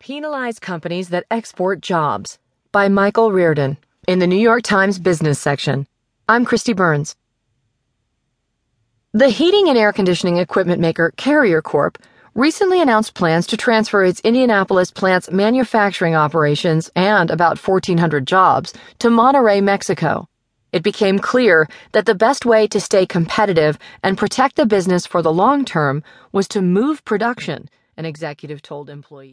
Penalize Companies That Export Jobs by Michael Riordan in the New York Times Business section. I'm Kristi Burns. The heating and air conditioning equipment maker Carrier Corp recently announced plans to transfer its Indianapolis plant's manufacturing operations and about 1,400 jobs to Monterrey, Mexico. It became clear that the best way to stay competitive and protect the business for the long term was to move production, an executive told employees.